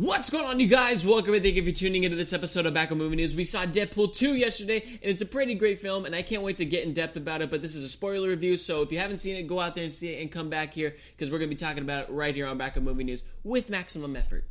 What's going on, you guys? Welcome and thank you for tuning into this episode of Back Row Movie News. We saw Deadpool 2 yesterday, and it's a pretty great film, and I can't wait to get in depth about it. But this is a spoiler review, so if you haven't seen it, go out there and see it and come back here because we're going to be talking about it right here on Back Row Movie News with maximum effort.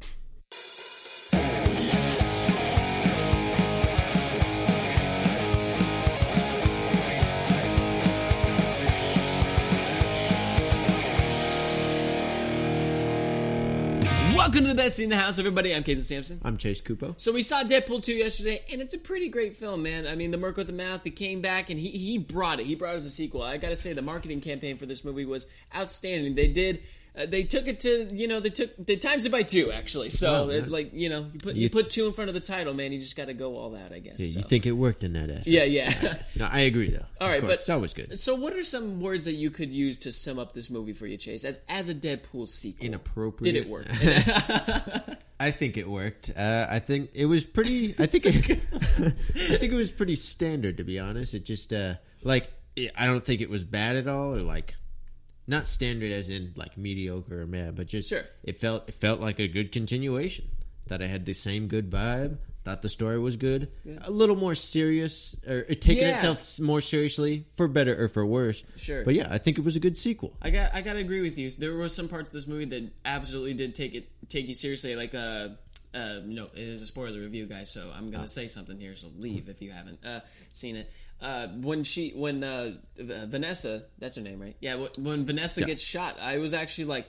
Welcome to the best in the house, everybody. I'm Casey Sampson. I'm Chase Kupo. So we saw Deadpool 2 yesterday, and it's a pretty great film, man. I mean, the Merc with the Mouth, he came back and he, he brought it. He brought us a sequel. I gotta say, the marketing campaign for this movie was outstanding. They did. Uh, they took it to you know they took they times it by two actually so Wow, it, like you know you put you, You- put two in front of the title man you just got to go all that I guess Yeah, so. you think it worked in that aspect? yeah yeah No, I agree though. All right, but- it's always good. so what are some words that you could use to sum up this movie for you Chase as as a Deadpool sequel Inappropriate. did it work I think it worked. Uh, I think it was pretty. I think it, I think it was pretty standard to be honest. It just uh, like I don't think it was bad at all or like not standard as in like mediocre or bad, but just Sure. it felt it felt like a good continuation. Thought I had the same good vibe. Thought the story was good. A little more serious or it taking Yeah. itself more seriously for better or for worse. Sure. But yeah, I think it was a good sequel. I got I gotta agree with you. There were some parts of this movie that absolutely did take it take you seriously. Like uh, uh no, it is a spoiler review, guys. So I'm gonna say something here. So leave if you haven't uh, seen it. Uh, when she when uh, Vanessa, that's her name, right? Yeah. When Vanessa gets shot, I was actually like.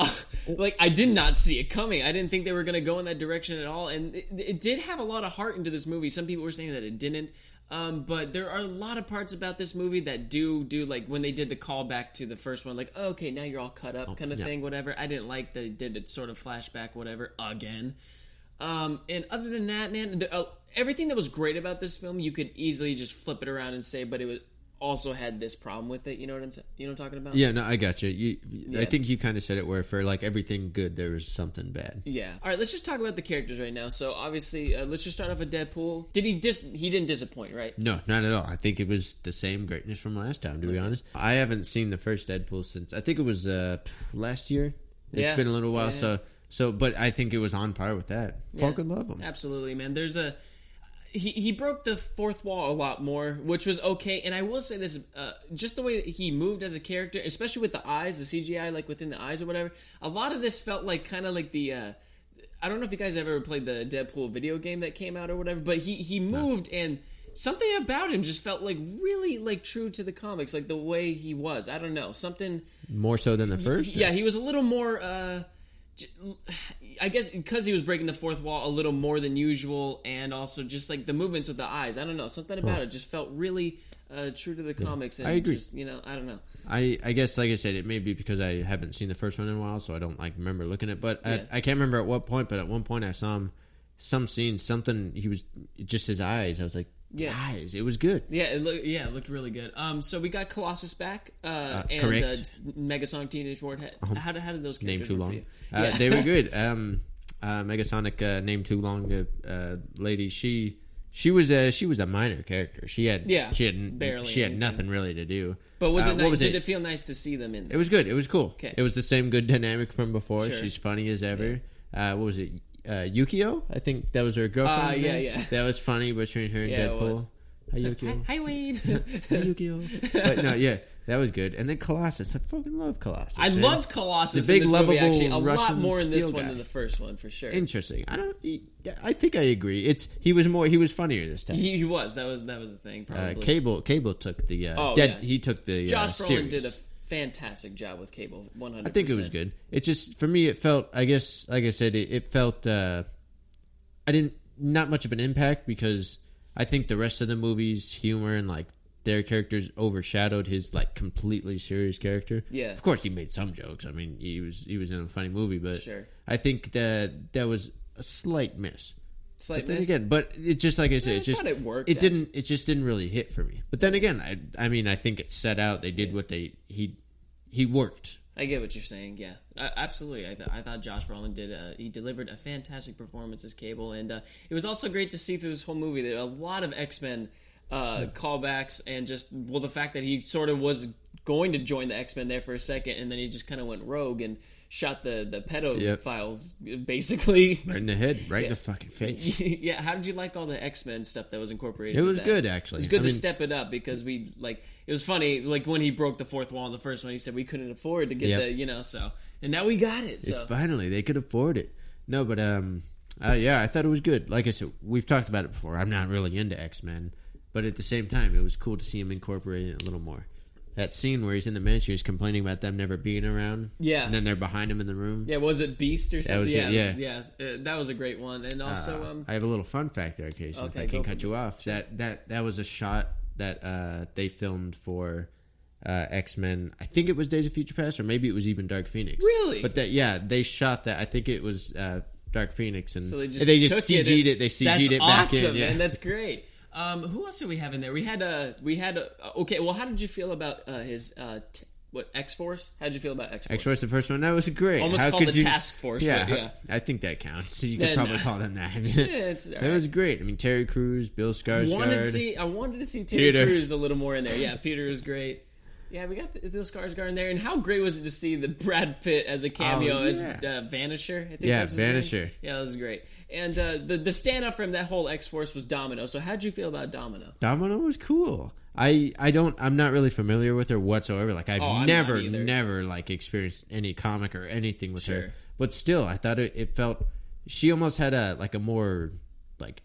like I did not see it coming. I didn't think they were going to go in that direction at all, and it, it did have a lot of heart into this movie. Some people were saying that it didn't, um, but there are a lot of parts about this movie that do do like when they did the callback to the first one, like okay, now you're all cut up, kind of yeah. thing, whatever. I didn't like they did it sort of flashback, whatever, again. Um, and other than that, man, the, uh, everything that was great about this film, you could easily just flip it around and say, but it was also had this problem with it. You know what I'm saying? You know what I'm talking about? Yeah, no, I got you. you Yeah. I think you kind of said it where for like everything good, there was something bad. Yeah. All right. Let's just talk about the characters right now. So obviously, uh, let's just start off with Deadpool. Did he dis? He didn't disappoint, right? No, not at all. I think it was the same greatness from last time. To be honest, I haven't seen the first Deadpool since I think it was uh, last year. It's Yeah. been a little while, Yeah. so so. But I think it was on par with that. Fucking love him. Absolutely, man. There's a he, he broke the fourth wall a lot more, which was okay. And I will say this: uh, just the way that he moved as a character, especially with the eyes, the CGI, like within the eyes or whatever. A lot of this felt like kind of like the. Uh, I don't know if you guys ever played the Deadpool video game that came out or whatever, but he he moved and something about him just felt like really like true to the comics, like the way he was. I don't know something. More so than the first. Yeah, he was a little more. Uh, I guess because he was breaking the fourth wall a little more than usual, and also just like the movements with the eyes. I don't know, something about it just felt really uh, true to the comics. And I agree. Just, you know, I don't know. I, I guess, like I said, it may be because I haven't seen the first one in a while, so I don't like remember looking at. But Yeah. I, I can't remember at what point. But at one point, I saw him some scene, something. He was just his eyes. I was like, Yeah. eyes. It was good. Yeah, it look, yeah, it looked really good. Um, so we got Colossus back, uh, and correct. Uh, Negasonic Teenage Warhead. How did how did those Name too long. you? Uh, Yeah. They were good. Um, uh, Megasonic uh, name too long. Uh, uh, lady, she she was a she was a minor character. She had Yeah, she had barely she had anything. nothing really to do. But was Uh, it nice? was did it? it feel nice to see them in? It was good. It was cool. Okay. It was the same good dynamic from before. Sure. She's funny as ever. Uh, what was it? Uh, Yukio? I think that was her girlfriend. Uh, yeah, name. yeah. That was funny between her and Yeah, it Deadpool. was. Hi Yukio. Hi, Wade. Hi Yukio. but no, yeah, that was good. And then Colossus. I fucking love Colossus. I man. loved Colossus. The big, in this movie, lovable actually, a lot more in this one guy. than the first one for sure. Interesting. I don't. I think I agree. It's he was more. He was funnier this time. He, he was. That was that was the thing. Uh, Cable. Cable took the. Uh, Oh, dead. yeah. He took the. Josh uh, Brolin series. did a fantastic job with Cable. One hundred. I think it was good. It just for me, it felt. I guess, like I said, it, it felt. Uh, I didn't not much of an impact because I think the rest of the movie's humor and like their characters overshadowed his like completely serious character. Yeah. of course he made some jokes. I mean, he was he was in a funny movie, but Sure. I think that that was a slight miss. Slight But then miss. again, but it's just like I said, I it just it worked, It didn't. It just didn't really hit for me. But then again, I I mean, I think it set out. They did what they he he worked. I get what you're saying. Yeah, uh, absolutely. I, th- I thought Josh Brolin did. Uh, he delivered a fantastic performance as Cable, and uh, it was also great to see through this whole movie that a lot of X Men uh, callbacks and just well, the fact that he sort of was going to join the X Men there for a second, and then he just kind of went rogue and shot the the pedophiles basically. Right in the head, right in the fucking face. yeah, how did you like all the X Men stuff that was incorporated? It was good, actually. It's good I to mean- step it up because we like it was funny like when he broke the fourth wall in the first one. He said we couldn't afford to get Yep. the you know so and now we got it. So It's finally they could afford it. No, but um, uh, yeah, I thought it was good. Like I said, we've talked about it before. I'm not really into X Men, but at the same time, it was cool to see him incorporating it a little more. That scene where he's in the mansion, he's complaining about them never being around. Yeah. and then they're behind him in the room. yeah, was it Beast or something? yeah, it, it was- yeah, Uh, that was a great one. And also, Uh, um, I have a little fun fact there, Casey. if I can cut you off, that that that was a shot that uh, they filmed for uh, X Men. I think it was Days of Future Past, or maybe it was even Dark Phoenix. Really? But that yeah, they shot that. I think it was uh, Dark Phoenix, and so they just they just CG'd and- it. They CG'd it back awesome, in. Yeah. man. That's great. Um, who else did we have in there? We had a we had a okay. Well, how did you feel about uh, his uh, t- what X Force? How did you feel about X Force? X Force, the first one, that was great. Almost How called could the you- Task Force, Yeah, but yeah. I think that counts. So you could Then- probably call them that. Yeah, it's That right. was great. I mean, Terry Crews, Bill Skarsgård. wanted to see. I wanted to see Terry Peter. Crews a little more in there. Yeah, Peter was great. Yeah, we got Bill Skarsgård in there, and how great was it to see the Brad Pitt as a cameo Oh, as yeah. uh, Vanisher? I think Yeah, his name. Vanisher. Yeah, that was great. And uh, the the stand up from that whole X Force was Domino. So how'd you feel about Domino? Domino was cool. I I don't I'm not really familiar with her whatsoever. Like I've Oh, never never like experienced any comic or anything with Sure. her. But still, I thought it, it felt she almost had a like a more like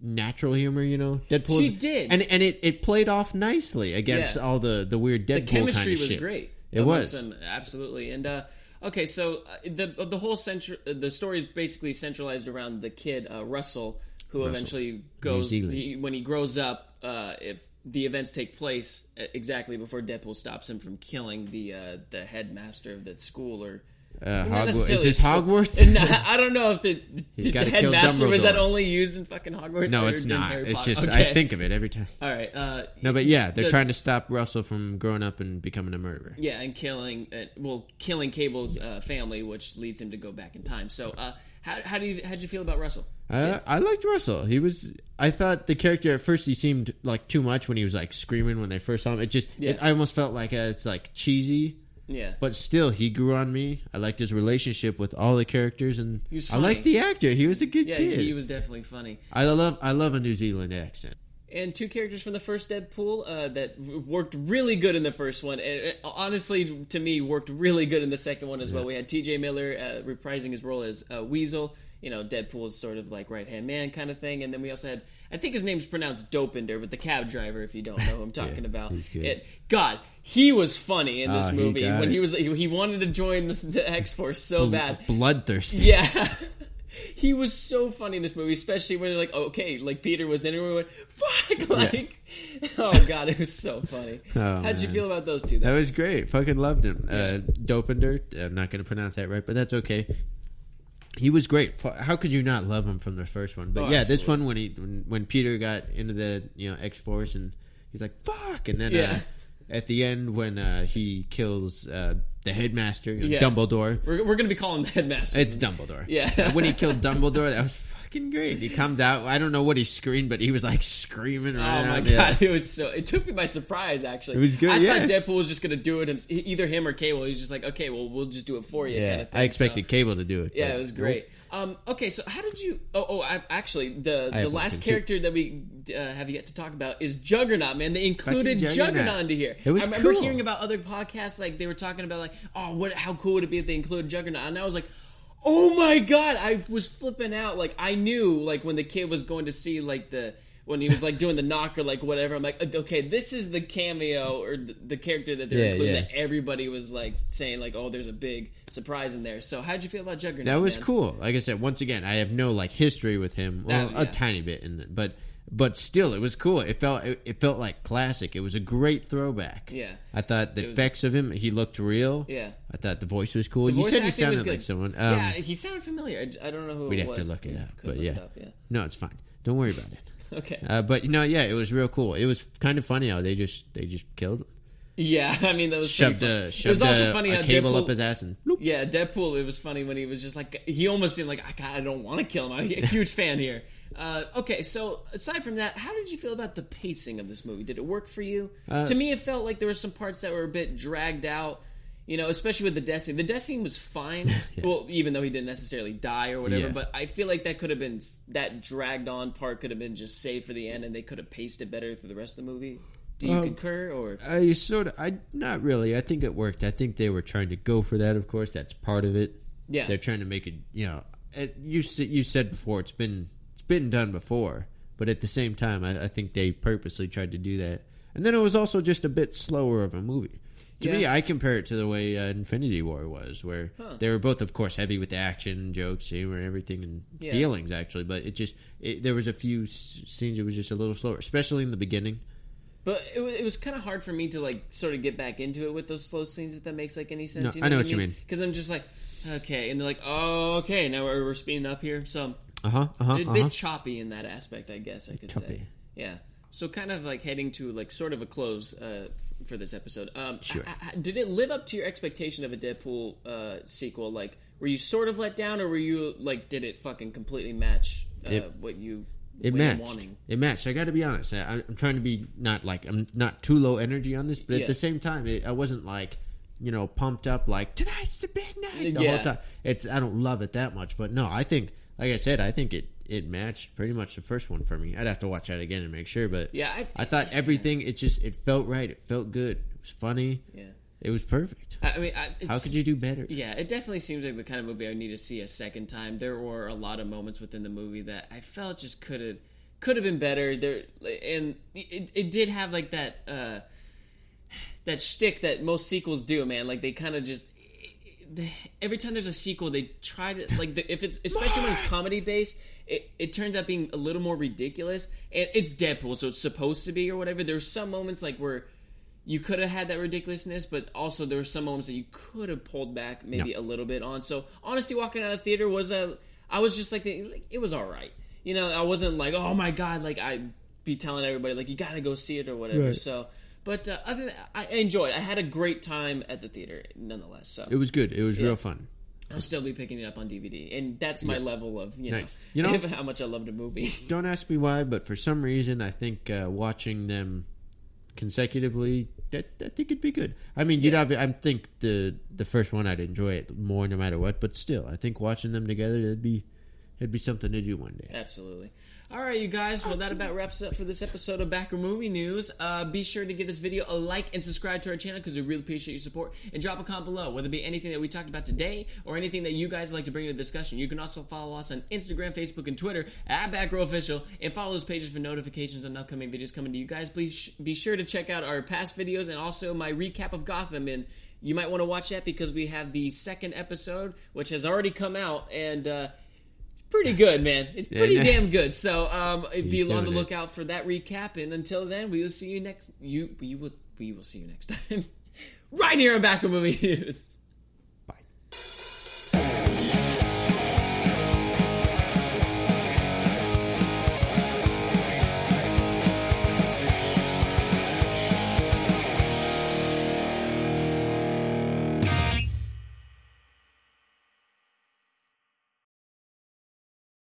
natural humor. You know, Deadpool. She did. and and it, it played off nicely against Yeah. all the the weird Deadpool the chemistry kind of was shit. great. It amongst was. them, absolutely. And uh, okay, so uh, the the whole central the story is basically centralized around the kid uh, Russell, who eventually goes Zealand. he, when he grows up. Uh, if the events take place uh, exactly before Deadpool stops him from killing the uh, the headmaster of that school or. Uh, Hogwarts. Is this Hogwarts? No, I don't know if the, the headmaster was that only used in fucking Hogwarts. no, it's not. It's just Okay. I think of it every time. All right. Uh, No, but yeah, they're the- trying to stop Russell from growing up and becoming a murderer. Yeah, and killing, uh, well, killing Cable's uh, family, which leads him to go back in time. So, uh, how how do you how would you feel about Russell? Uh, I liked Russell. He was. I thought the character at first he seemed like too much when he was like screaming when they first saw him. It just. Yeah. It, I almost felt like uh, it's like cheesy, Yeah, but still he grew on me. I liked his relationship with all the characters, and He was I liked the actor. He was a good yeah, kid. he was definitely funny. I love. I love a New Zealand accent. And two characters from the first Deadpool uh, that worked really good in the first one, and honestly, to me, worked really good in the second one as well. We had T.J. Miller uh, reprising his role as uh, Weasel. You know, Deadpool's sort of like right hand man kind of thing, and then we also had, I think his name's pronounced Dopinder, but the cab driver, if you don't know who I'm talking Yeah, about, he's good. It, God, he was funny in this he movie got when it. he was he, he wanted to join the, the X Force so bad. Bloodthirsty. Yeah. he was so funny in this movie, especially when they're like, okay, like Peter was in it, and we went, fuck, like, oh god, it was so funny. Oh, How'd you feel about those two? That was great. Fucking loved him. Uh, Dopinder. I'm not going to pronounce that right, but that's okay. He was great. How could you not love him from the first one? But Oh, yeah, this one when he when, when Peter got into the you know X Force and he's like fuck, and then Yeah. uh, at the end when uh, he kills uh, the headmaster, you know, Yeah. Dumbledore. We're, we're gonna be calling the headmaster. It's Dumbledore. Yeah. when he killed Dumbledore, that was fucking great. He comes out. I don't know what he screamed, but he was like screaming. Oh my god, it was so. It took me by surprise. Actually, It was good, I yeah. thought Deadpool was just gonna do it. Hims- either him or Cable. He's just like, okay, well, we'll just do it for you. Yeah, kind of thing. I expected So- Cable to do it. Yeah, it was nope. great. Um, okay, so how did you? Oh, oh, I, actually, the I the last thing, too. character that we uh, have yet to talk about is Juggernaut. Man, they included Juggernaut. Juggernaut. into here. It was I remember cool. hearing about other podcasts like they were talking about like, oh, what? How cool would it be if they included Juggernaut? And I was like. Oh my god! I was flipping out. Like I knew, like when the kid was going to see, like the when he was like doing the knock or like whatever. I'm like, okay, this is the cameo or the, the character that they're Yeah, including. yeah. That everybody was like saying, like, oh, there's a big surprise in there. So how'd you feel about Juggernaut? That was man? cool. Like I said, once again, I have no like history with him. Well, That- yeah. a tiny bit, in it, but but still, it was cool. It felt it, felt like classic. It was a great throwback. Yeah. I thought the was- effects of him, he looked real. Yeah. I thought the voice was cool. The you said he sounded like someone. Um, yeah, he sounded familiar. I, don't know who we'd it have was. to look it Yeah, up, but look yeah. it up, yeah. no, it's fine. Don't worry about it. Okay. Uh, but you know, yeah, it was real cool. It was kind of funny how they just they just killed, him. Yeah, I mean that was shoved a shoved It was also a, funny a how cable Deadpool, up his ass and bloop. Yeah, Deadpool. It was funny when he was just like he almost seemed like I, I don't want to kill him. I'm a huge fan here. Uh, okay, so aside from that, how did you feel about the pacing of this movie? Did it work for you? Uh, to me, it felt like there were some parts that were a bit dragged out. You know, especially with the death scene. The death scene was fine. Well, even though he didn't necessarily die or whatever, Yeah. but I feel like that could have been that dragged on part could have been just saved for the end, and they could have paced it better through the rest of the movie. Do you Um, concur or? I sort of, I not really. I think it worked. I think they were trying to go for that. Of course, that's part of it. Yeah. they're trying to make it. You know, it, you you said before it's been been done before, but at the same time, I, I think they purposely tried to do that. And then it was also just a bit slower of a movie. To me, I compare it to the way uh, Infinity War was, where Huh. they were both, of course, heavy with action, jokes, humor, and everything, and Yeah. feelings. Actually, but it just it, there was a few s- scenes it was just a little slower, especially in the beginning. But it, wa- it was kind of hard for me to like sort of get back into it with those slow scenes, if that makes like any sense. No, I know what you mean. Because I'm just like, okay, and they're like, oh, okay, now we're, we're speeding up here. So Uh huh. Uh huh. a Uh-huh. bit choppy in that aspect, I guess I could say. Yeah. So kind of like heading to like sort of a close uh, f- for this episode. Um, Sure. h- h- did it live up to your expectation of a Deadpool uh, sequel? Like, were you sort of let down, or were you like, did it fucking completely match uh, It- what you It matched. wanting? It matched. I got to be honest. I, I'm trying to be not like I'm not too low energy on this, but Yeah. at the same time, it, I wasn't like you know pumped up like tonight's the big night the Yeah. whole time. It's I don't love it that much, but no, I think like I said, I think it it matched pretty much the first one for me. I'd have to watch that again and make sure, but Yeah, I- I thought everything. It just it felt right. It felt good. It was funny. Yeah. It was perfect. I mean, I, How could you do better? Yeah, it definitely seems like the kind of movie I need to see a second time. There were a lot of moments within the movie that I felt just could have could have been better. There and it, it did have like that uh, that shtick that most sequels do, man. Like they kind of just every time there's a sequel, they try to like the, if it's especially when it's comedy based, it, it turns out being a little more ridiculous. And it's Deadpool, so it's supposed to be or whatever. There's some moments like where you could have had that ridiculousness, but also there were some moments that you could have pulled back maybe a little bit on. So honestly, walking out of the theater was a, I was just like, like, it was all right. You know, I wasn't like, oh my god, like I'd be telling everybody like you got to go see it or whatever. Right. So, but uh, other than I enjoyed. I had a great time at the theater, nonetheless. So It was good. It was real fun. I'll still be picking it up on DVD, and that's my level of you Nice. know, You know- how much I loved a movie. Don't ask me why, but for some reason, I think uh, watching them consecutively, that, I think it'd be good. I mean, you'd have, I think the the first one I'd enjoy it more no matter what, but still, I think watching them together, it'd be it'd be something to do one day. Absolutely. All right, you guys. Well, that about wraps up for this episode of Back Row Movie News. Uh, be sure to give this video a like and subscribe to our channel because we really appreciate your support. And drop a comment below, whether it be anything that we talked about today or anything that you guys like to bring to discussion. You can also follow us on Instagram, Facebook, and Twitter at Back Row Official, and follow those pages for notifications on upcoming videos coming to you guys. Please be sure to check out our past videos and also my recap of Gotham. And you might want to watch that because we have the second episode, which has already come out, and. Uh, pretty good, man. It's pretty Yeah, damn good. So um, be on the doing it. lookout for that recap. And until then, we will see you next. You we will we will see you next time. right here on Back Row Movie News.